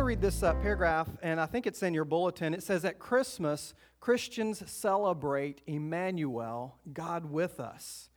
to read this uh, paragraph, and I think it's in your bulletin. It says, At Christmas, Christians celebrate Emmanuel, God with us.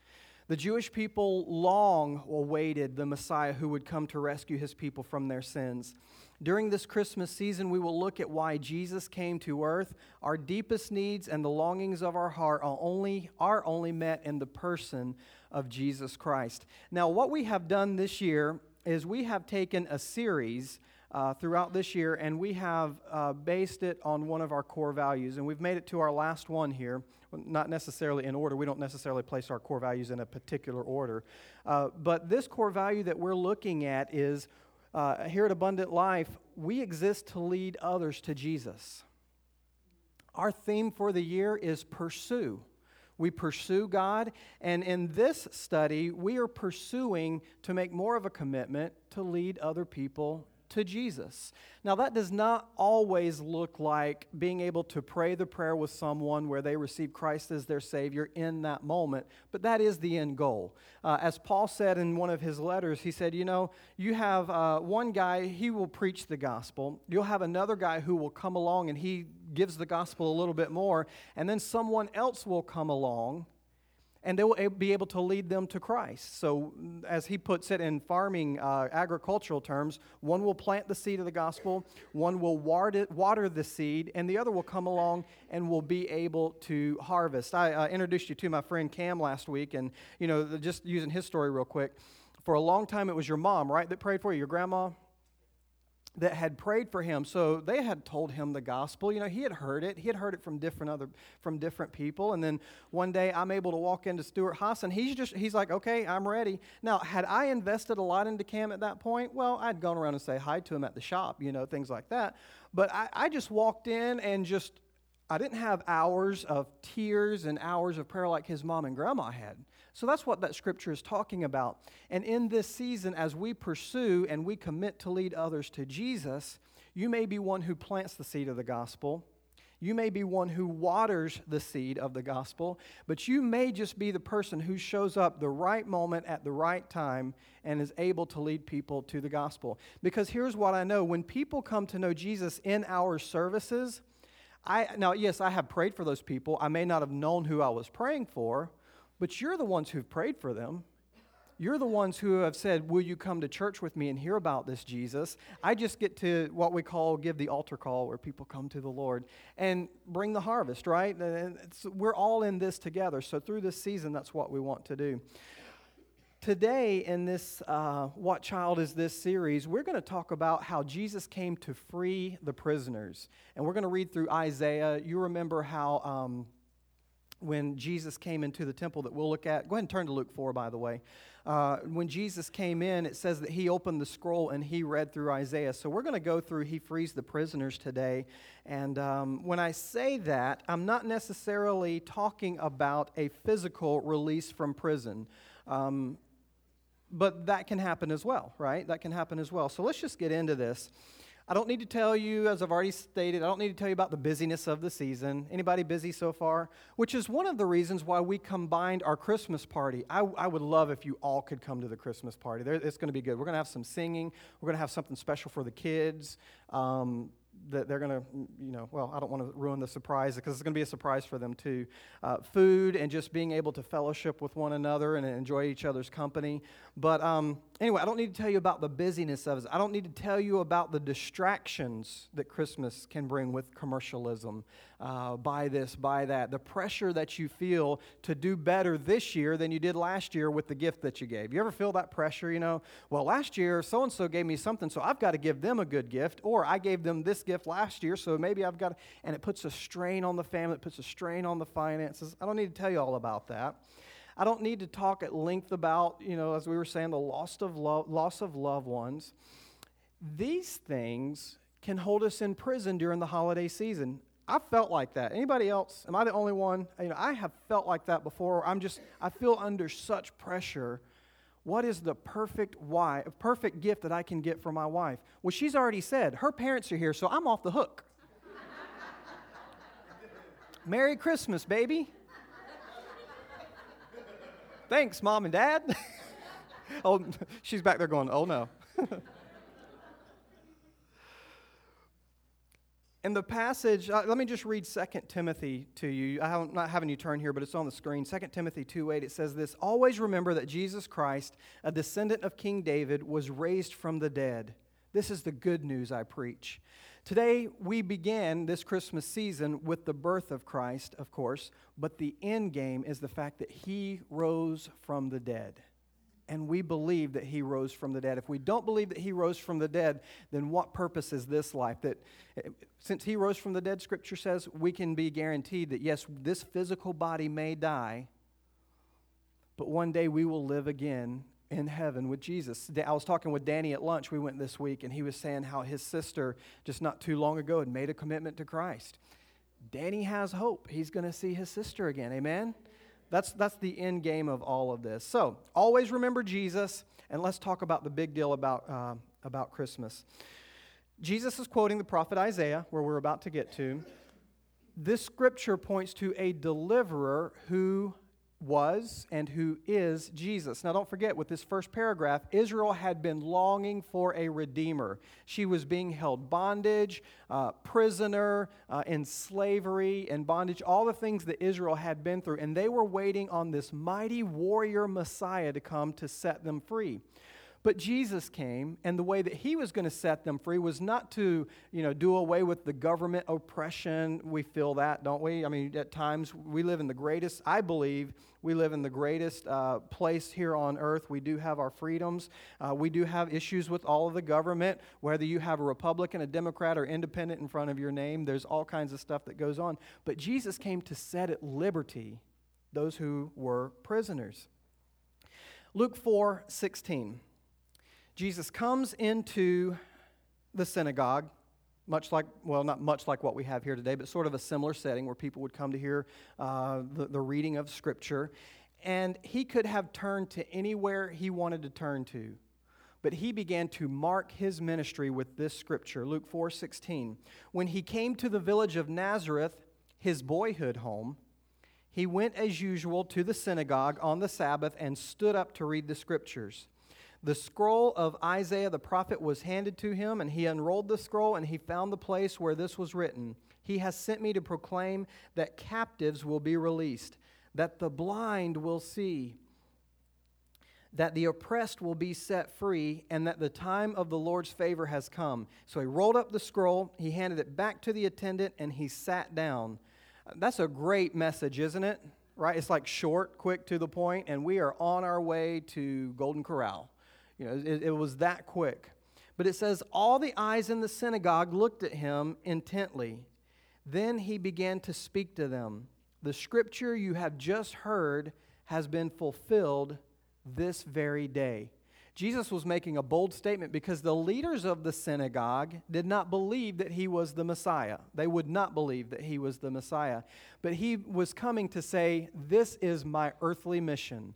The Jewish people long awaited the Messiah who would come to rescue his people from their sins. During this Christmas season, we will look at why Jesus came to earth. Our deepest needs and the longings of our heart are only, are only met in the person of Jesus Christ. Now, what we have done this year is we have taken a series uh, throughout this year and we have uh, based it on one of our core values. And we've made it to our last one here, not necessarily in order. We don't necessarily place our core values in a particular order. Uh, but this core value that we're looking at is uh, here at Abundant Life, we exist to lead others to Jesus. Our theme for the year is pursue. We pursue God, and in this study, we are pursuing to make more of a commitment to lead other people to Jesus. Now, that does not always look like being able to pray the prayer with someone where they receive Christ as their Savior in that moment, but that is the end goal. Uh, as Paul said in one of his letters, he said, You know, you have uh, one guy, he will preach the gospel. You'll have another guy who will come along and he gives the gospel a little bit more, and then someone else will come along and they will be able to lead them to Christ. So, as he puts it in farming uh, agricultural terms, one will plant the seed of the gospel, one will water the seed, and the other will come along and will be able to harvest. I uh, introduced you to my friend Cam last week, and you know, just using his story real quick. For a long time, it was your mom, right, that prayed for you, your grandma that had prayed for him. So they had told him the gospel. You know he had heard it. He had heard it from different other from different people. And then one day i'm able to walk into stuart haas and he's just he's like okay i'm ready. Now had i invested a lot into cam at that point? Well i'd gone around and say hi to him at the shop you know things like that. But i, I just walked in and just i didn't have hours of tears and hours of prayer like his mom and grandma had so that's what that scripture is talking about. And in this season, as we pursue and we commit to lead others to Jesus, you may be one who plants the seed of the gospel. You may be one who waters the seed of the gospel, but you may just be the person who shows up the right moment at the right time and is able to lead people to the gospel. Because here's what I know when people come to know Jesus in our services, I now yes, I have prayed for those people. I may not have known who I was praying for, but you're the ones who've prayed for them. You're the ones who have said, Will you come to church with me and hear about this Jesus? I just get to what we call give the altar call, where people come to the Lord and bring the harvest, right? we're all in this together. So through this season, that's what we want to do. Today, in this uh, What Child Is This series, we're going to talk about how Jesus came to free the prisoners. And we're going to read through Isaiah. You remember how. Um, when Jesus came into the temple that we'll look at. Go ahead and turn to Luke 4, by the way. Uh, when Jesus came in, it says that he opened the scroll and he read through Isaiah. So we're going to go through He Frees the Prisoners today. And um, when I say that, I'm not necessarily talking about a physical release from prison. Um, but that can happen as well, right? That can happen as well. So let's just get into this. I don't need to tell you, as I've already stated, I don't need to tell you about the busyness of the season. Anybody busy so far? Which is one of the reasons why we combined our Christmas party. I, I would love if you all could come to the Christmas party. it's going to be good. We're going to have some singing. We're going to have something special for the kids. Um, that they're going to, you know, well, I don't want to ruin the surprise because it's going to be a surprise for them too. Uh, food and just being able to fellowship with one another and enjoy each other's company. But um, anyway, I don't need to tell you about the busyness of it. I don't need to tell you about the distractions that Christmas can bring with commercialism. Uh, buy this, buy that. The pressure that you feel to do better this year than you did last year with the gift that you gave. You ever feel that pressure? You know, well, last year so and so gave me something, so I've got to give them a good gift, or I gave them this gift last year, so maybe I've got and it puts a strain on the family, it puts a strain on the finances. I don't need to tell you all about that. I don't need to talk at length about, you know, as we were saying, the loss of, lo- loss of loved ones. These things can hold us in prison during the holiday season. I felt like that. Anybody else? Am I the only one? You know, I have felt like that before. I'm just, I feel under such pressure. What is the perfect wife, perfect gift that I can get for my wife? Well, she's already said her parents are here, so I'm off the hook. Merry Christmas, baby. Thanks, mom and dad. oh, she's back there going, oh no. In the passage, uh, let me just read 2 Timothy to you. I'm not having you turn here, but it's on the screen. 2 Timothy 2:8 it says this, "Always remember that Jesus Christ, a descendant of King David, was raised from the dead. This is the good news I preach." Today, we began this Christmas season with the birth of Christ, of course, but the end game is the fact that he rose from the dead and we believe that he rose from the dead. If we don't believe that he rose from the dead, then what purpose is this life? That eh, since he rose from the dead, scripture says we can be guaranteed that yes, this physical body may die, but one day we will live again in heaven with Jesus. I was talking with Danny at lunch, we went this week, and he was saying how his sister just not too long ago had made a commitment to Christ. Danny has hope. He's going to see his sister again. Amen? That's, that's the end game of all of this. So always remember Jesus, and let's talk about the big deal about, uh, about Christmas. Jesus is quoting the prophet Isaiah, where we're about to get to. This scripture points to a deliverer who was and who is Jesus. Now, don't forget, with this first paragraph, Israel had been longing for a redeemer. She was being held bondage, uh, prisoner, uh, in slavery and bondage, all the things that Israel had been through, and they were waiting on this mighty warrior Messiah to come to set them free. But Jesus came, and the way that he was going to set them free was not to, you know, do away with the government oppression. We feel that, don't we? I mean, at times we live in the greatest, I believe, we live in the greatest uh, place here on earth. We do have our freedoms. Uh, we do have issues with all of the government, whether you have a Republican, a Democrat, or independent in front of your name. There's all kinds of stuff that goes on. But Jesus came to set at liberty those who were prisoners. Luke 4 16. Jesus comes into the synagogue, much like, well, not much like what we have here today, but sort of a similar setting where people would come to hear uh, the, the reading of Scripture. And he could have turned to anywhere he wanted to turn to. But he began to mark his ministry with this scripture, Luke 4:16. When he came to the village of Nazareth, his boyhood home, he went as usual to the synagogue on the Sabbath and stood up to read the scriptures. The scroll of Isaiah the prophet was handed to him, and he unrolled the scroll, and he found the place where this was written He has sent me to proclaim that captives will be released, that the blind will see, that the oppressed will be set free, and that the time of the Lord's favor has come. So he rolled up the scroll, he handed it back to the attendant, and he sat down. That's a great message, isn't it? Right? It's like short, quick, to the point, and we are on our way to Golden Corral. You know, it, it was that quick. But it says, All the eyes in the synagogue looked at him intently. Then he began to speak to them. The scripture you have just heard has been fulfilled this very day. Jesus was making a bold statement because the leaders of the synagogue did not believe that he was the Messiah. They would not believe that he was the Messiah. But he was coming to say, This is my earthly mission.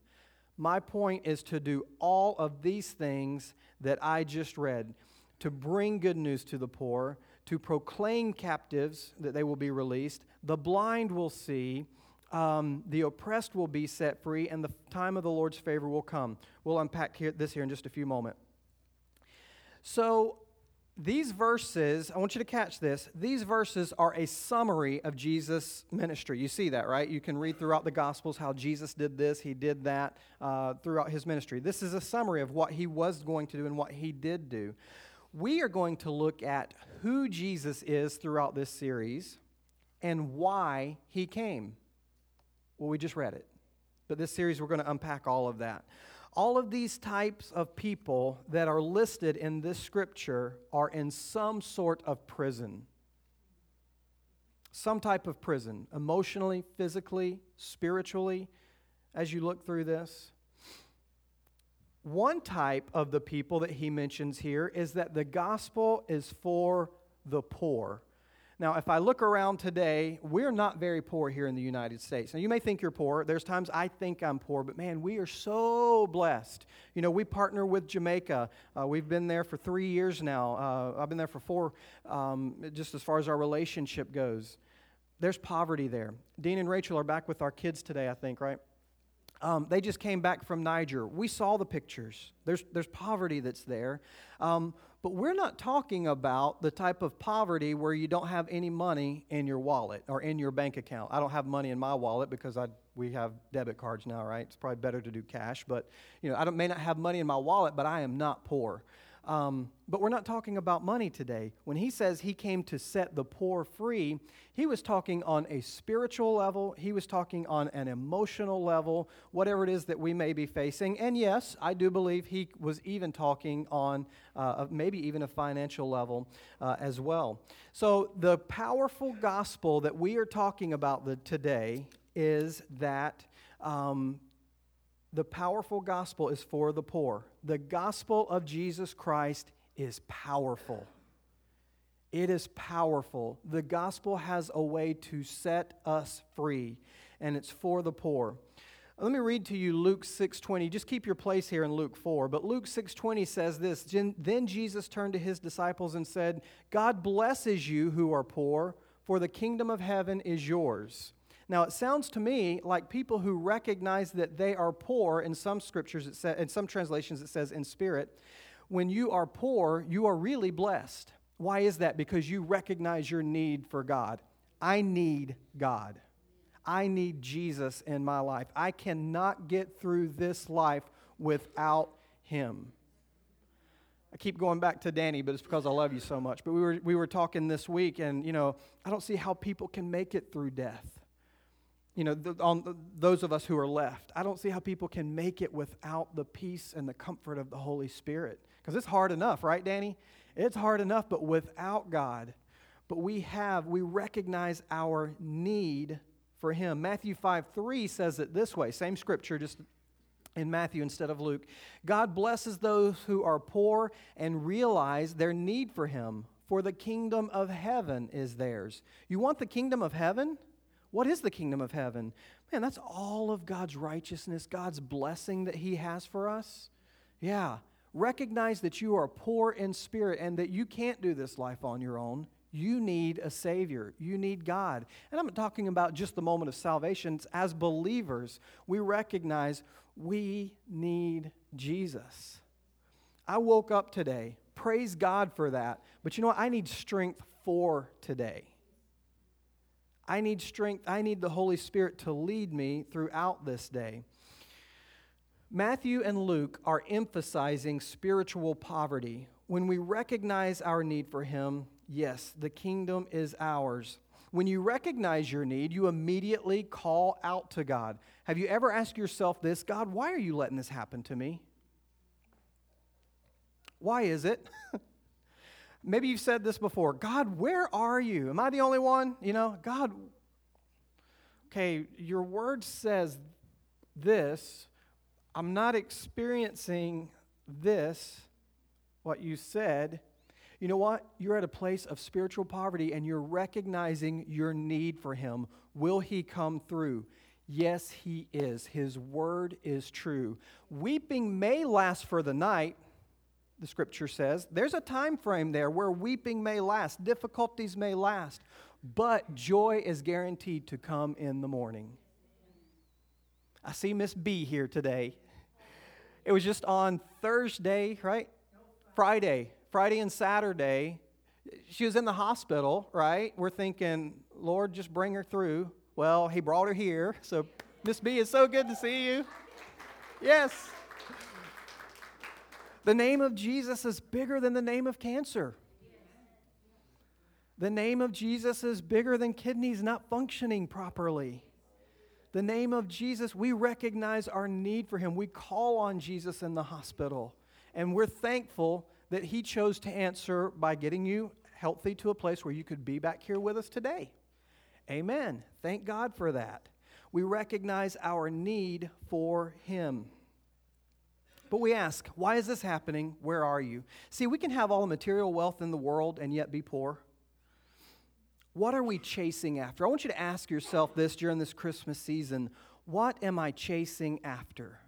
My point is to do all of these things that I just read to bring good news to the poor, to proclaim captives that they will be released, the blind will see, um, the oppressed will be set free, and the time of the Lord's favor will come. We'll unpack here, this here in just a few moments. So, these verses, I want you to catch this. These verses are a summary of Jesus' ministry. You see that, right? You can read throughout the Gospels how Jesus did this, he did that uh, throughout his ministry. This is a summary of what he was going to do and what he did do. We are going to look at who Jesus is throughout this series and why he came. Well, we just read it. But this series, we're going to unpack all of that. All of these types of people that are listed in this scripture are in some sort of prison. Some type of prison, emotionally, physically, spiritually, as you look through this. One type of the people that he mentions here is that the gospel is for the poor. Now, if I look around today, we're not very poor here in the United States. Now, you may think you're poor. There's times I think I'm poor, but man, we are so blessed. You know, we partner with Jamaica. Uh, we've been there for three years now. Uh, I've been there for four, um, just as far as our relationship goes. There's poverty there. Dean and Rachel are back with our kids today, I think, right? Um, they just came back from Niger. We saw the pictures. There's, there's poverty that's there. Um, but we're not talking about the type of poverty where you don't have any money in your wallet or in your bank account. I don't have money in my wallet because I, we have debit cards now, right? It's probably better to do cash, but you know, I may not have money in my wallet, but I am not poor. Um, but we're not talking about money today. When he says he came to set the poor free, he was talking on a spiritual level, he was talking on an emotional level, whatever it is that we may be facing. And yes, I do believe he was even talking on uh, maybe even a financial level uh, as well. So, the powerful gospel that we are talking about the, today is that um, the powerful gospel is for the poor. The gospel of Jesus Christ is powerful. It is powerful. The gospel has a way to set us free, and it's for the poor. Let me read to you Luke 6:20. Just keep your place here in Luke 4. But Luke 6:20 says this, then Jesus turned to his disciples and said, "God blesses you who are poor, for the kingdom of heaven is yours." Now, it sounds to me like people who recognize that they are poor, in some scriptures, it sa- in some translations, it says in spirit, when you are poor, you are really blessed. Why is that? Because you recognize your need for God. I need God. I need Jesus in my life. I cannot get through this life without Him. I keep going back to Danny, but it's because I love you so much. But we were, we were talking this week, and, you know, I don't see how people can make it through death you know, the, on the, those of us who are left. I don't see how people can make it without the peace and the comfort of the Holy Spirit. Because it's hard enough, right, Danny? It's hard enough, but without God. But we have, we recognize our need for Him. Matthew 5 3 says it this way, same scripture, just in Matthew instead of Luke. God blesses those who are poor and realize their need for Him, for the kingdom of heaven is theirs. You want the kingdom of heaven? What is the kingdom of heaven? Man, that's all of God's righteousness, God's blessing that He has for us. Yeah. Recognize that you are poor in spirit and that you can't do this life on your own. You need a Savior. You need God. And I'm not talking about just the moment of salvation. As believers, we recognize we need Jesus. I woke up today. Praise God for that. But you know what? I need strength for today. I need strength. I need the Holy Spirit to lead me throughout this day. Matthew and Luke are emphasizing spiritual poverty. When we recognize our need for Him, yes, the kingdom is ours. When you recognize your need, you immediately call out to God. Have you ever asked yourself this God, why are you letting this happen to me? Why is it? Maybe you've said this before God, where are you? Am I the only one? You know, God, okay, your word says this. I'm not experiencing this, what you said. You know what? You're at a place of spiritual poverty and you're recognizing your need for Him. Will He come through? Yes, He is. His word is true. Weeping may last for the night, the scripture says. There's a time frame there where weeping may last, difficulties may last, but joy is guaranteed to come in the morning. I see Miss B here today. It was just on Thursday, right? Friday, Friday and Saturday. She was in the hospital, right? We're thinking, Lord, just bring her through. Well, He brought her here. So, Miss B, it's so good to see you. Yes. The name of Jesus is bigger than the name of cancer. The name of Jesus is bigger than kidneys not functioning properly. The name of Jesus, we recognize our need for him. We call on Jesus in the hospital. And we're thankful that he chose to answer by getting you healthy to a place where you could be back here with us today. Amen. Thank God for that. We recognize our need for him. But we ask, why is this happening? Where are you? See, we can have all the material wealth in the world and yet be poor. What are we chasing after? I want you to ask yourself this during this Christmas season what am I chasing after?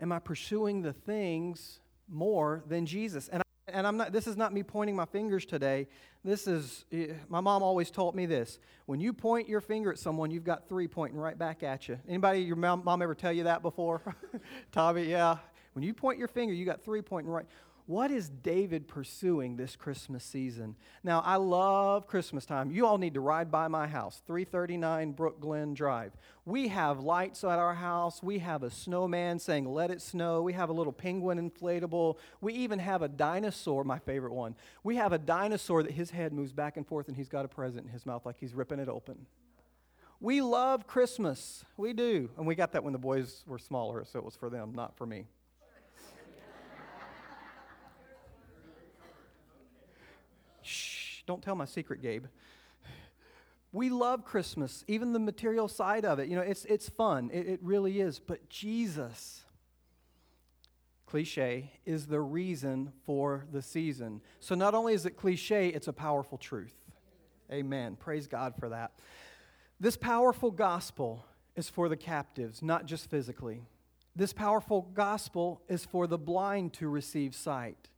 Am I pursuing the things more than Jesus? And, and I'm not, this is not me pointing my fingers today. This is, eh, my mom always taught me this. When you point your finger at someone, you've got three pointing right back at you. Anybody, your mom, mom ever tell you that before? Tommy, yeah. When you point your finger, you got three pointing right. What is David pursuing this Christmas season? Now, I love Christmas time. You all need to ride by my house, 339 Brook Glen Drive. We have lights at our house. We have a snowman saying, Let it snow. We have a little penguin inflatable. We even have a dinosaur, my favorite one. We have a dinosaur that his head moves back and forth and he's got a present in his mouth like he's ripping it open. We love Christmas. We do. And we got that when the boys were smaller, so it was for them, not for me. Don't tell my secret, Gabe. We love Christmas, even the material side of it. You know, it's, it's fun. It, it really is. But Jesus, cliche, is the reason for the season. So not only is it cliche, it's a powerful truth. Amen. Praise God for that. This powerful gospel is for the captives, not just physically. This powerful gospel is for the blind to receive sight,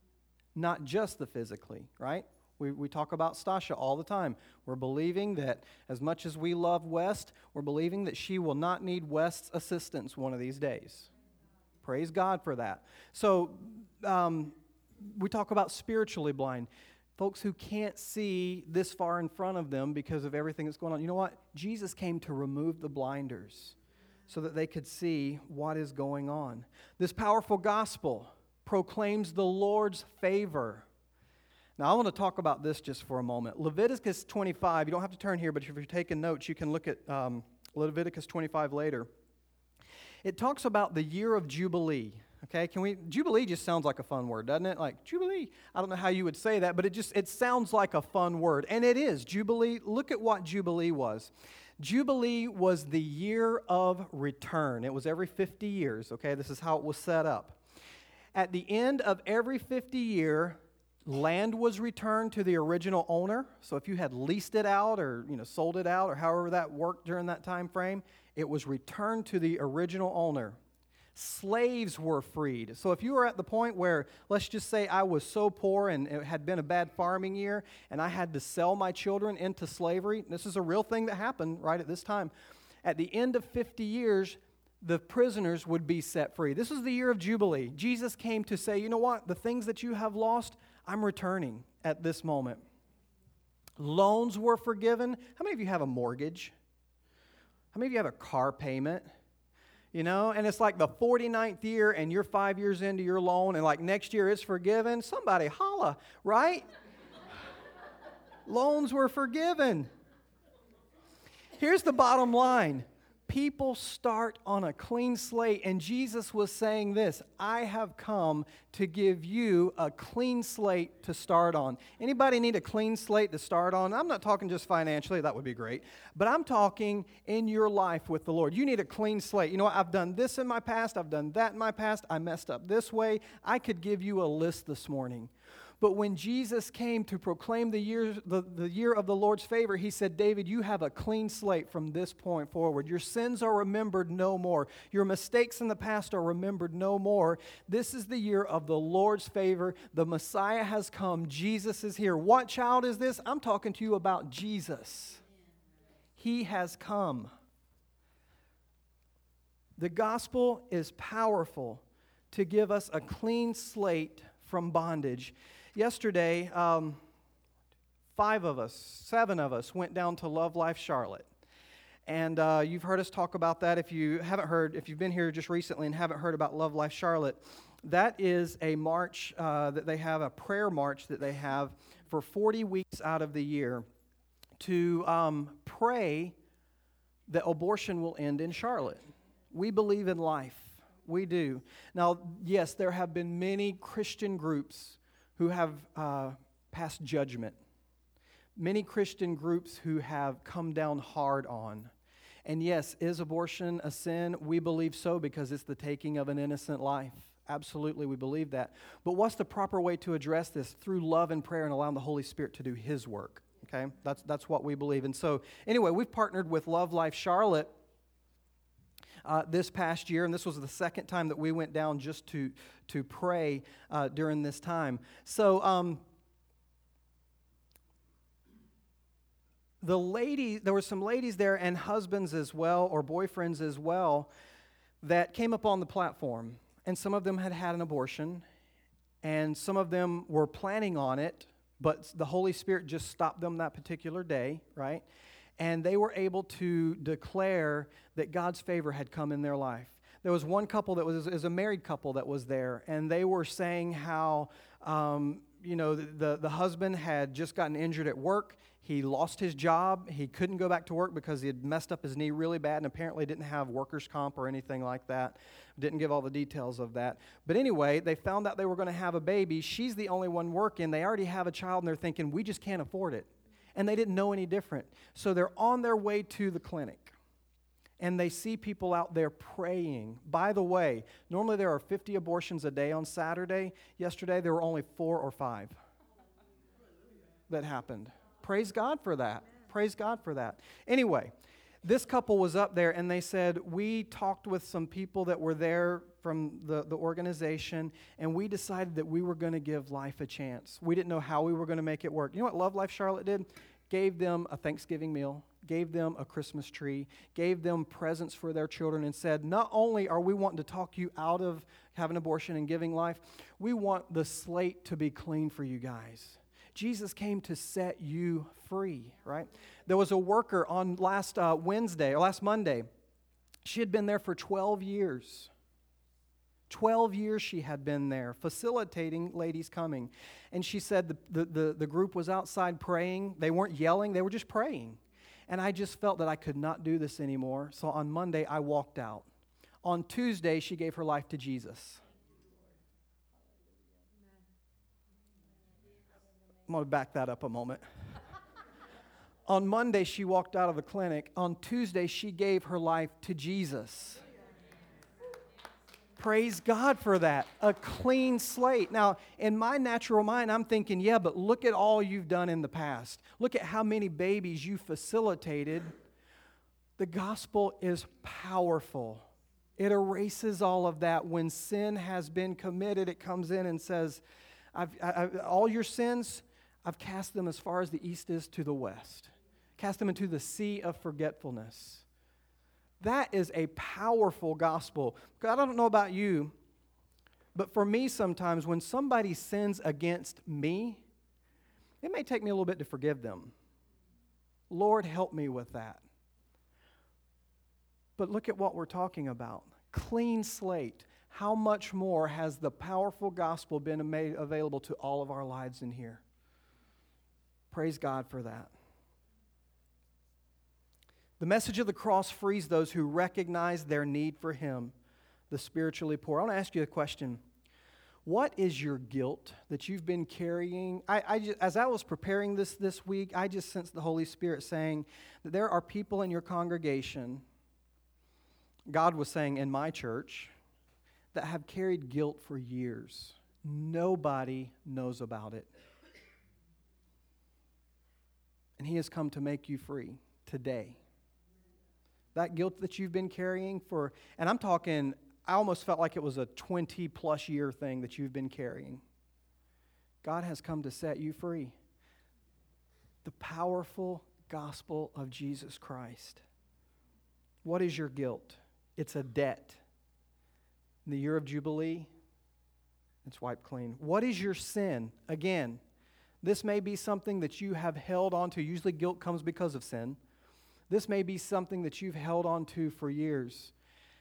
not just the physically, right? We, we talk about Stasha all the time. We're believing that as much as we love West, we're believing that she will not need West's assistance one of these days. Praise God for that. So, um, we talk about spiritually blind. Folks who can't see this far in front of them because of everything that's going on. You know what? Jesus came to remove the blinders so that they could see what is going on. This powerful gospel proclaims the Lord's favor now, I want to talk about this just for a moment. Leviticus 25, you don't have to turn here, but if you're taking notes, you can look at um, Leviticus 25 later. It talks about the year of Jubilee. Okay, can we? Jubilee just sounds like a fun word, doesn't it? Like Jubilee. I don't know how you would say that, but it just it sounds like a fun word, and it is Jubilee. Look at what Jubilee was. Jubilee was the year of return. It was every 50 years. Okay, this is how it was set up. At the end of every 50 year, land was returned to the original owner. So if you had leased it out or you know sold it out or however that worked during that time frame, it was returned to the original owner. Slaves were freed. So if you were at the point where let's just say I was so poor and it had been a bad farming year and I had to sell my children into slavery, this is a real thing that happened right at this time. At the end of 50 years, the prisoners would be set free. This is the year of Jubilee. Jesus came to say, you know what? The things that you have lost, I'm returning at this moment. Loans were forgiven. How many of you have a mortgage? How many of you have a car payment? You know, and it's like the 49th year and you're five years into your loan and like next year it's forgiven. Somebody holla, right? Loans were forgiven. Here's the bottom line people start on a clean slate and jesus was saying this i have come to give you a clean slate to start on. Anybody need a clean slate to start on? I'm not talking just financially that would be great but i'm talking in your life with the lord. You need a clean slate. You know what? i've done this in my past i've done that in my past i messed up this way. I could give you a list this morning but when Jesus came to proclaim the year, the, the year of the Lord's favor, he said, David, you have a clean slate from this point forward. Your sins are remembered no more. Your mistakes in the past are remembered no more. This is the year of the Lord's favor. The Messiah has come. Jesus is here. What child is this? I'm talking to you about Jesus. He has come. The gospel is powerful to give us a clean slate from bondage. Yesterday, um, five of us, seven of us, went down to Love Life Charlotte. And uh, you've heard us talk about that. If you haven't heard, if you've been here just recently and haven't heard about Love Life Charlotte, that is a march uh, that they have, a prayer march that they have for 40 weeks out of the year to um, pray that abortion will end in Charlotte. We believe in life. We do. Now, yes, there have been many Christian groups who have uh, passed judgment, many Christian groups who have come down hard on. And yes, is abortion a sin? We believe so because it's the taking of an innocent life. Absolutely, we believe that. But what's the proper way to address this? Through love and prayer and allowing the Holy Spirit to do His work. Okay? That's, that's what we believe. And so, anyway, we've partnered with Love Life Charlotte uh, this past year, and this was the second time that we went down just to, to pray uh, during this time. So, um, the lady, there were some ladies there and husbands as well, or boyfriends as well, that came up on the platform. And some of them had had an abortion. and some of them were planning on it, but the Holy Spirit just stopped them that particular day, right? And they were able to declare that God's favor had come in their life. There was one couple that was, was a married couple that was there, and they were saying how, um, you know, the, the husband had just gotten injured at work. He lost his job. He couldn't go back to work because he had messed up his knee really bad and apparently didn't have workers' comp or anything like that. Didn't give all the details of that. But anyway, they found out they were going to have a baby. She's the only one working. They already have a child and they're thinking, we just can't afford it. And they didn't know any different. So they're on their way to the clinic and they see people out there praying. By the way, normally there are 50 abortions a day on Saturday. Yesterday there were only four or five that happened. Praise God for that. Praise God for that. Anyway, this couple was up there and they said, We talked with some people that were there from the, the organization and we decided that we were going to give life a chance. We didn't know how we were going to make it work. You know what Love Life Charlotte did? Gave them a Thanksgiving meal, gave them a Christmas tree, gave them presents for their children, and said, Not only are we wanting to talk you out of having abortion and giving life, we want the slate to be clean for you guys. Jesus came to set you free, right? There was a worker on last uh, Wednesday or last Monday. She had been there for 12 years. 12 years she had been there facilitating ladies coming. And she said the, the, the, the, group was outside praying. They weren't yelling, they were just praying. And I just felt that I could not do this anymore. So on Monday, I walked out. On Tuesday, she gave her life to Jesus. I'm going to back that up a moment. On Monday, she walked out of the clinic. On Tuesday, she gave her life to Jesus. Praise God for that. A clean slate. Now, in my natural mind, I'm thinking, yeah, but look at all you've done in the past. Look at how many babies you facilitated. The gospel is powerful. It erases all of that. When sin has been committed, it comes in and says, I've, I, all your sins, I've cast them as far as the east is to the west, cast them into the sea of forgetfulness. That is a powerful gospel. I don't know about you, but for me, sometimes when somebody sins against me, it may take me a little bit to forgive them. Lord, help me with that. But look at what we're talking about clean slate. How much more has the powerful gospel been made available to all of our lives in here? Praise God for that. The message of the cross frees those who recognize their need for Him, the spiritually poor. I want to ask you a question. What is your guilt that you've been carrying? I, I just, as I was preparing this this week, I just sensed the Holy Spirit saying that there are people in your congregation, God was saying in my church, that have carried guilt for years. Nobody knows about it. And He has come to make you free today that guilt that you've been carrying for, and I'm talking, I almost felt like it was a 20 plus year thing that you've been carrying. God has come to set you free. The powerful gospel of Jesus Christ. What is your guilt? It's a debt. In the year of Jubilee, it's wiped clean. What is your sin? Again, this may be something that you have held on to. Usually, guilt comes because of sin. This may be something that you've held on to for years.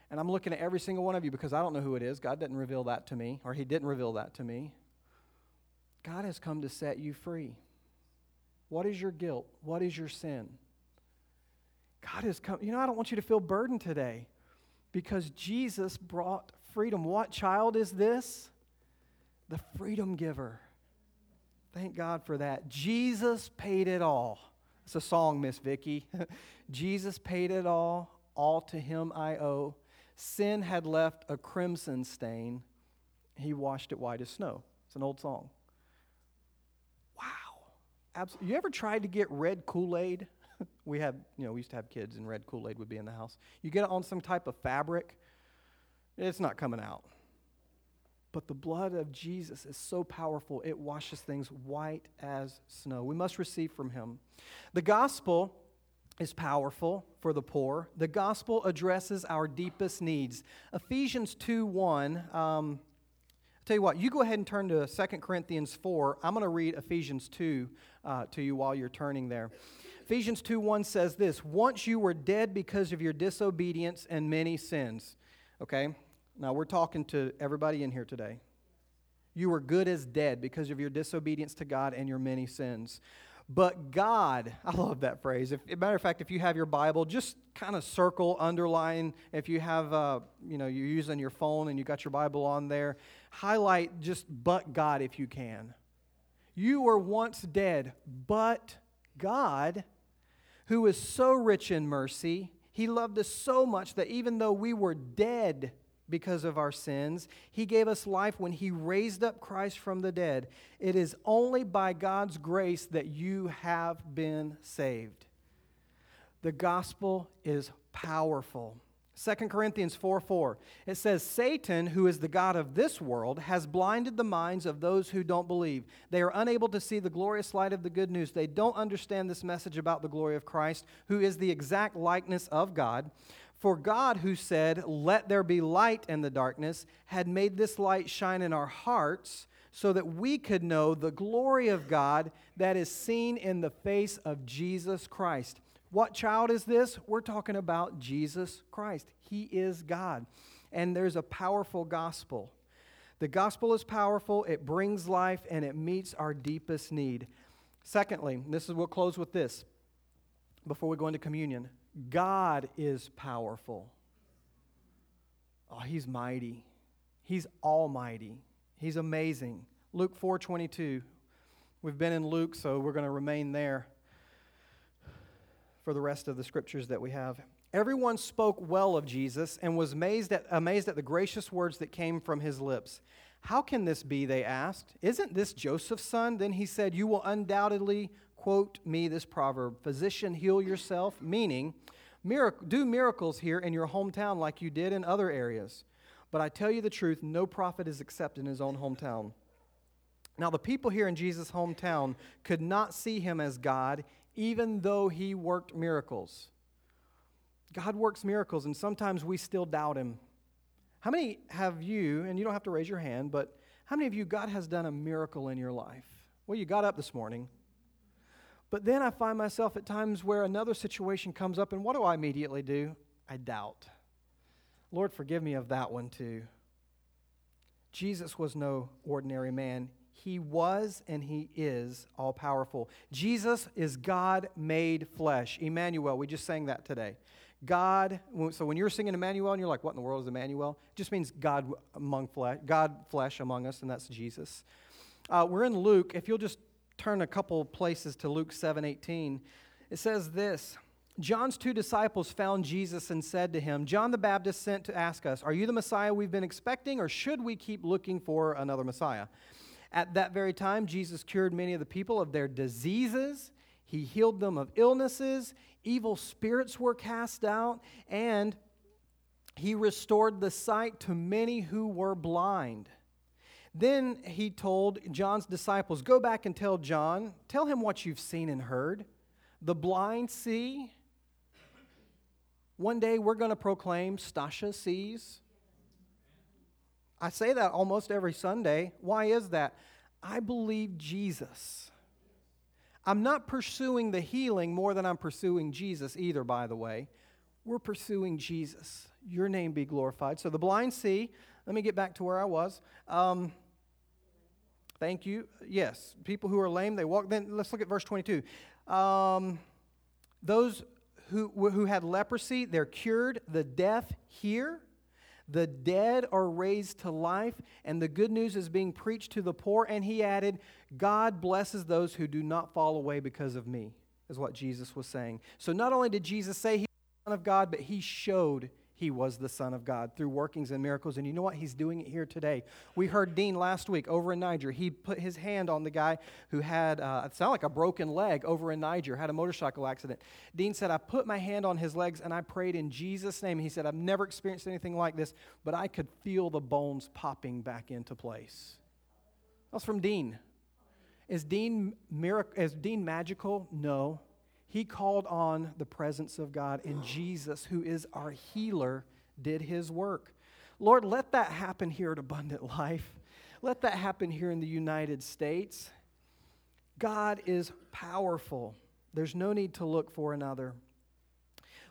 And I'm looking at every single one of you because I don't know who it is. God didn't reveal that to me, or He didn't reveal that to me. God has come to set you free. What is your guilt? What is your sin? God has come. You know, I don't want you to feel burdened today because Jesus brought freedom. What child is this? The freedom giver. Thank God for that. Jesus paid it all. It's a song, Miss Vicky. Jesus paid it all, all to him I owe. Sin had left a crimson stain. He washed it white as snow. It's an old song. Wow. Absolutely. You ever tried to get red Kool-Aid? we had, you know, we used to have kids and red Kool-Aid would be in the house. You get it on some type of fabric, it's not coming out. But the blood of Jesus is so powerful, it washes things white as snow. We must receive from him. The gospel is powerful for the poor. The gospel addresses our deepest needs. Ephesians 2 1, um, Tell you what, you go ahead and turn to 2 Corinthians 4. I'm going to read Ephesians 2 uh, to you while you're turning there. Ephesians 2 1 says this Once you were dead because of your disobedience and many sins. Okay? Now we're talking to everybody in here today. You were good as dead because of your disobedience to God and your many sins. But God, I love that phrase. If, matter of fact, if you have your Bible, just kind of circle, underline. If you have, uh, you know, you're using your phone and you got your Bible on there, highlight just but God if you can. You were once dead, but God, who is so rich in mercy, He loved us so much that even though we were dead because of our sins. He gave us life when He raised up Christ from the dead. It is only by God's grace that you have been saved. The gospel is powerful. 2 Corinthians 4 4. It says, Satan, who is the God of this world, has blinded the minds of those who don't believe. They are unable to see the glorious light of the good news. They don't understand this message about the glory of Christ, who is the exact likeness of God. For God, who said, Let there be light in the darkness, had made this light shine in our hearts so that we could know the glory of God that is seen in the face of Jesus Christ. What child is this? We're talking about Jesus Christ. He is God. And there's a powerful gospel. The gospel is powerful, it brings life, and it meets our deepest need. Secondly, this is we'll close with this before we go into communion. God is powerful. Oh, he's mighty. He's almighty. He's amazing. Luke 4:22. We've been in Luke, so we're going to remain there for the rest of the scriptures that we have. Everyone spoke well of Jesus and was amazed at, amazed at the gracious words that came from his lips. How can this be? They asked. Isn't this Joseph's son? Then he said, You will undoubtedly quote me this proverb Physician, heal yourself, meaning, do miracles here in your hometown like you did in other areas. But I tell you the truth, no prophet is accepted in his own hometown. Now, the people here in Jesus' hometown could not see him as God, even though he worked miracles. God works miracles, and sometimes we still doubt him. How many have you, and you don't have to raise your hand, but how many of you, God has done a miracle in your life? Well, you got up this morning. But then I find myself at times where another situation comes up, and what do I immediately do? I doubt. Lord, forgive me of that one too. Jesus was no ordinary man. He was and he is all powerful. Jesus is God made flesh. Emmanuel, we just sang that today. God, so when you're singing Emmanuel and you're like, what in the world is Emmanuel? It just means God among flesh, God flesh among us, and that's Jesus. Uh, we're in Luke. If you'll just turn a couple places to Luke 7 18. It says this John's two disciples found Jesus and said to him, John the Baptist sent to ask us, Are you the Messiah we've been expecting, or should we keep looking for another Messiah? At that very time, Jesus cured many of the people of their diseases. He healed them of illnesses. Evil spirits were cast out. And he restored the sight to many who were blind. Then he told John's disciples, Go back and tell John, tell him what you've seen and heard. The blind see. One day we're going to proclaim, Stasha sees. I say that almost every Sunday. Why is that? I believe Jesus. I'm not pursuing the healing more than I'm pursuing Jesus either, by the way. We're pursuing Jesus. Your name be glorified. So the blind see. Let me get back to where I was. Um, Thank you. Yes, people who are lame, they walk. Then let's look at verse 22. Um, those who, who had leprosy, they're cured. The deaf hear. The dead are raised to life, and the good news is being preached to the poor. And he added, God blesses those who do not fall away because of me, is what Jesus was saying. So not only did Jesus say he was the Son of God, but he showed he was the Son of God through workings and miracles. And you know what? He's doing it here today. We heard Dean last week over in Niger. He put his hand on the guy who had, uh, it sounded like a broken leg over in Niger, had a motorcycle accident. Dean said, I put my hand on his legs and I prayed in Jesus' name. He said, I've never experienced anything like this, but I could feel the bones popping back into place. That's from Dean. Is Dean, mirac- is Dean magical? No. He called on the presence of God, and Jesus, who is our healer, did his work. Lord, let that happen here at Abundant Life. Let that happen here in the United States. God is powerful. There's no need to look for another.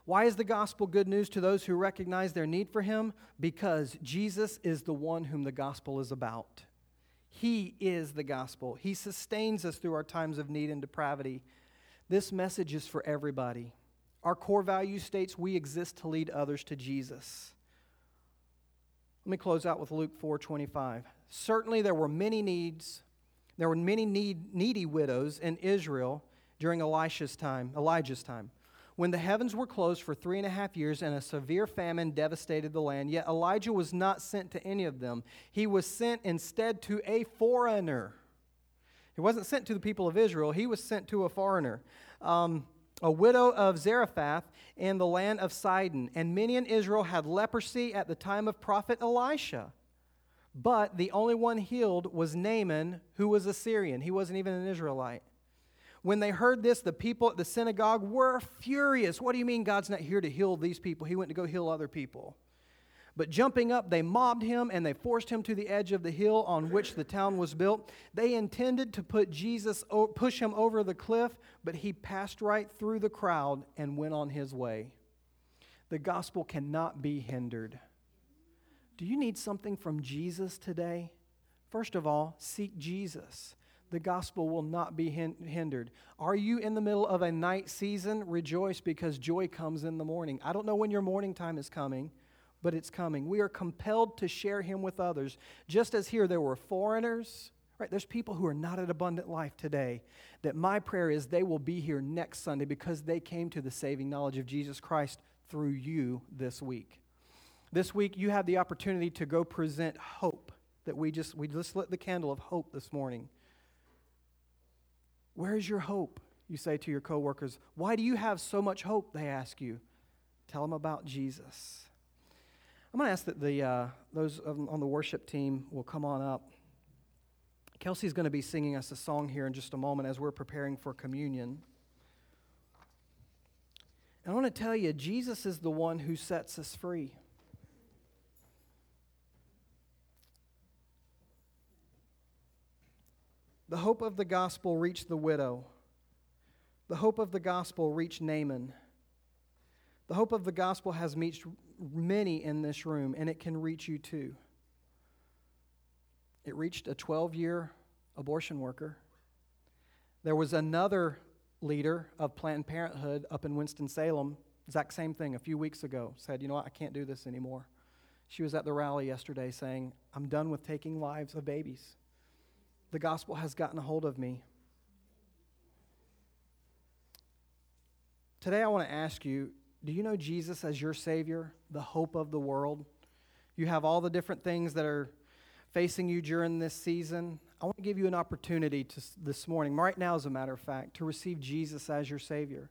Why is the gospel good news to those who recognize their need for Him? Because Jesus is the one whom the gospel is about. He is the gospel. He sustains us through our times of need and depravity. This message is for everybody. Our core value states we exist to lead others to Jesus. Let me close out with Luke 4:25. Certainly there were many needs. There were many need, needy widows in Israel during Elisha's time, Elijah's time when the heavens were closed for three and a half years and a severe famine devastated the land. Yet Elijah was not sent to any of them. He was sent instead to a foreigner. He wasn't sent to the people of Israel, he was sent to a foreigner. Um, a widow of Zarephath in the land of Sidon. And many in Israel had leprosy at the time of prophet Elisha. But the only one healed was Naaman, who was a Syrian. He wasn't even an Israelite. When they heard this, the people at the synagogue were furious. What do you mean God's not here to heal these people? He went to go heal other people. But jumping up, they mobbed him and they forced him to the edge of the hill on which the town was built. They intended to put Jesus, push him over the cliff, but he passed right through the crowd and went on his way. The gospel cannot be hindered. Do you need something from Jesus today? First of all, seek Jesus the gospel will not be hindered. Are you in the middle of a night season? Rejoice because joy comes in the morning. I don't know when your morning time is coming, but it's coming. We are compelled to share him with others. Just as here there were foreigners, right? There's people who are not at abundant life today. That my prayer is they will be here next Sunday because they came to the saving knowledge of Jesus Christ through you this week. This week you have the opportunity to go present hope that we just we just lit the candle of hope this morning where is your hope? You say to your coworkers. Why do you have so much hope? They ask you. Tell them about Jesus. I'm going to ask that the, uh, those on the worship team will come on up. Kelsey's going to be singing us a song here in just a moment as we're preparing for communion. And I want to tell you, Jesus is the one who sets us free. The hope of the gospel reached the widow. The hope of the gospel reached Naaman. The hope of the gospel has reached many in this room, and it can reach you too. It reached a 12 year abortion worker. There was another leader of Planned Parenthood up in Winston-Salem, exact same thing, a few weeks ago, said, You know what, I can't do this anymore. She was at the rally yesterday saying, I'm done with taking lives of babies the gospel has gotten a hold of me. Today, I want to ask you do you know Jesus as your Savior, the hope of the world? You have all the different things that are facing you during this season. I want to give you an opportunity to, this morning, right now, as a matter of fact, to receive Jesus as your Savior.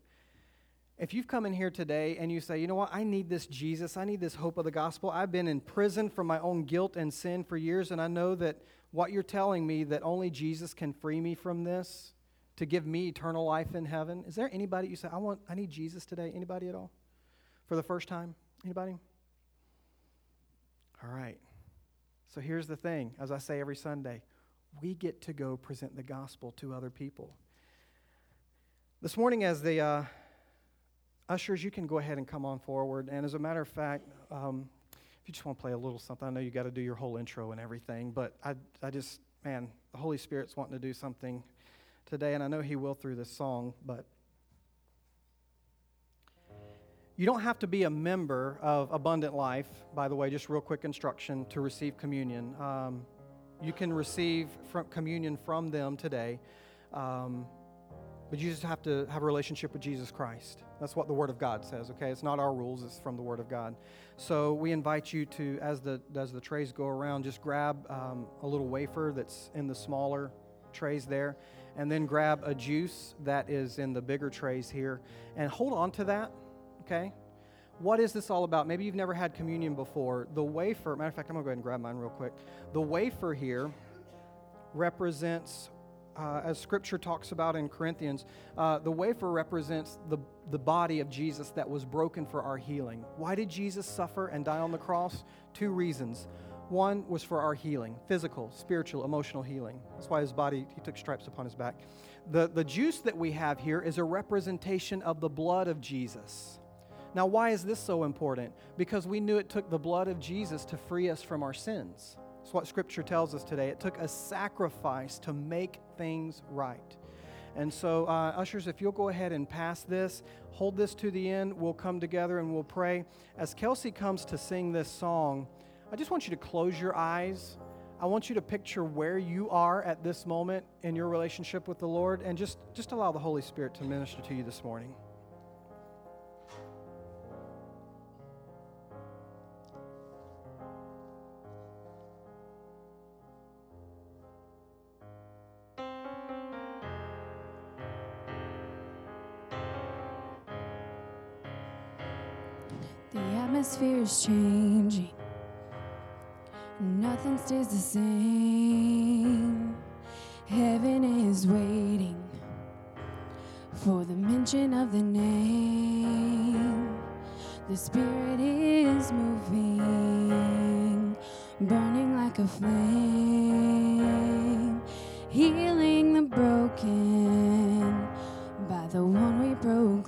If you've come in here today and you say, you know what, I need this Jesus, I need this hope of the gospel. I've been in prison for my own guilt and sin for years, and I know that what you're telling me that only Jesus can free me from this to give me eternal life in heaven. Is there anybody you say, I want I need Jesus today? Anybody at all? For the first time? Anybody? All right. So here's the thing, as I say every Sunday, we get to go present the gospel to other people. This morning, as the uh, ushers, you can go ahead and come on forward. And as a matter of fact, um, if you just want to play a little something, I know you got to do your whole intro and everything, but I, I just, man, the Holy Spirit's wanting to do something today, and I know He will through this song, but you don't have to be a member of Abundant Life, by the way, just real quick instruction to receive communion. Um, you can receive from communion from them today. Um, but you just have to have a relationship with Jesus Christ. That's what the Word of God says, okay? It's not our rules, it's from the Word of God. So we invite you to, as the, as the trays go around, just grab um, a little wafer that's in the smaller trays there, and then grab a juice that is in the bigger trays here, and hold on to that, okay? What is this all about? Maybe you've never had communion before. The wafer, matter of fact, I'm gonna go ahead and grab mine real quick. The wafer here represents uh, as Scripture talks about in Corinthians, uh, the wafer represents the, the body of Jesus that was broken for our healing. Why did Jesus suffer and die on the cross? Two reasons. One was for our healing physical, spiritual, emotional healing. That's why his body, he took stripes upon his back. The, the juice that we have here is a representation of the blood of Jesus. Now, why is this so important? Because we knew it took the blood of Jesus to free us from our sins. That's what Scripture tells us today. It took a sacrifice to make things right. And so, uh, ushers, if you'll go ahead and pass this, hold this to the end, we'll come together and we'll pray. As Kelsey comes to sing this song, I just want you to close your eyes. I want you to picture where you are at this moment in your relationship with the Lord and just, just allow the Holy Spirit to minister to you this morning. Atmosphere is changing. Nothing stays the same. Heaven is waiting for the mention of the name. The Spirit is moving, burning like a flame, healing the broken by the one we proclaim.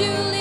Leave.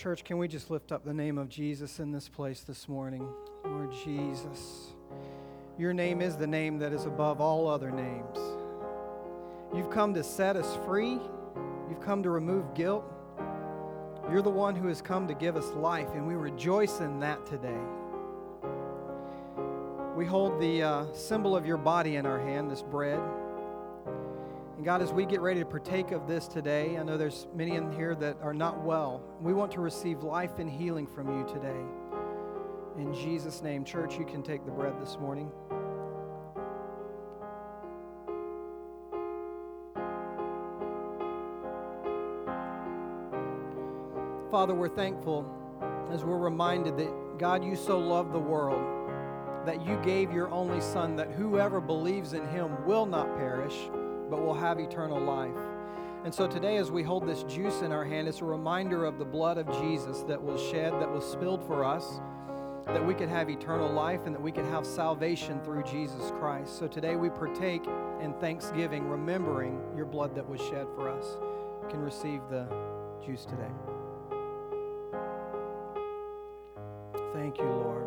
Church, can we just lift up the name of Jesus in this place this morning? Lord Jesus, your name is the name that is above all other names. You've come to set us free, you've come to remove guilt. You're the one who has come to give us life, and we rejoice in that today. We hold the uh, symbol of your body in our hand, this bread. And God, as we get ready to partake of this today, I know there's many in here that are not well. We want to receive life and healing from you today. In Jesus' name, church, you can take the bread this morning. Father, we're thankful as we're reminded that, God, you so loved the world that you gave your only Son, that whoever believes in him will not perish but will have eternal life. And so today, as we hold this juice in our hand, it's a reminder of the blood of Jesus that was shed, that was spilled for us, that we could have eternal life and that we could have salvation through Jesus Christ. So today, we partake in thanksgiving, remembering your blood that was shed for us. You can receive the juice today. Thank you, Lord.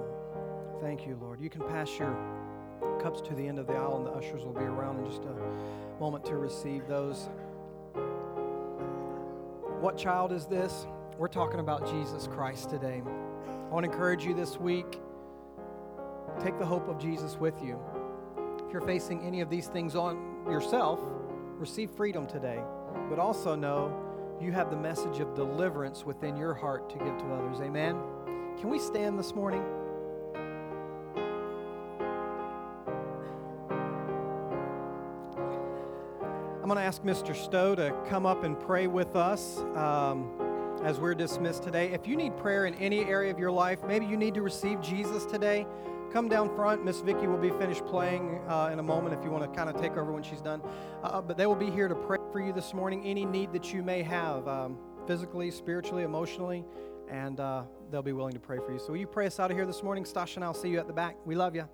Thank you, Lord. You can pass your cups to the end of the aisle, and the ushers will be around in just a moment to receive those. What child is this? We're talking about Jesus Christ today. I want to encourage you this week take the hope of Jesus with you. If you're facing any of these things on yourself, receive freedom today. But also know you have the message of deliverance within your heart to give to others. Amen. Can we stand this morning? Going to ask Mr. Stowe to come up and pray with us um, as we're dismissed today. If you need prayer in any area of your life, maybe you need to receive Jesus today, come down front. Miss Vicky will be finished playing uh, in a moment if you want to kind of take over when she's done. Uh, but they will be here to pray for you this morning, any need that you may have, um, physically, spiritually, emotionally, and uh, they'll be willing to pray for you. So will you pray us out of here this morning? Stasha and I'll see you at the back. We love you.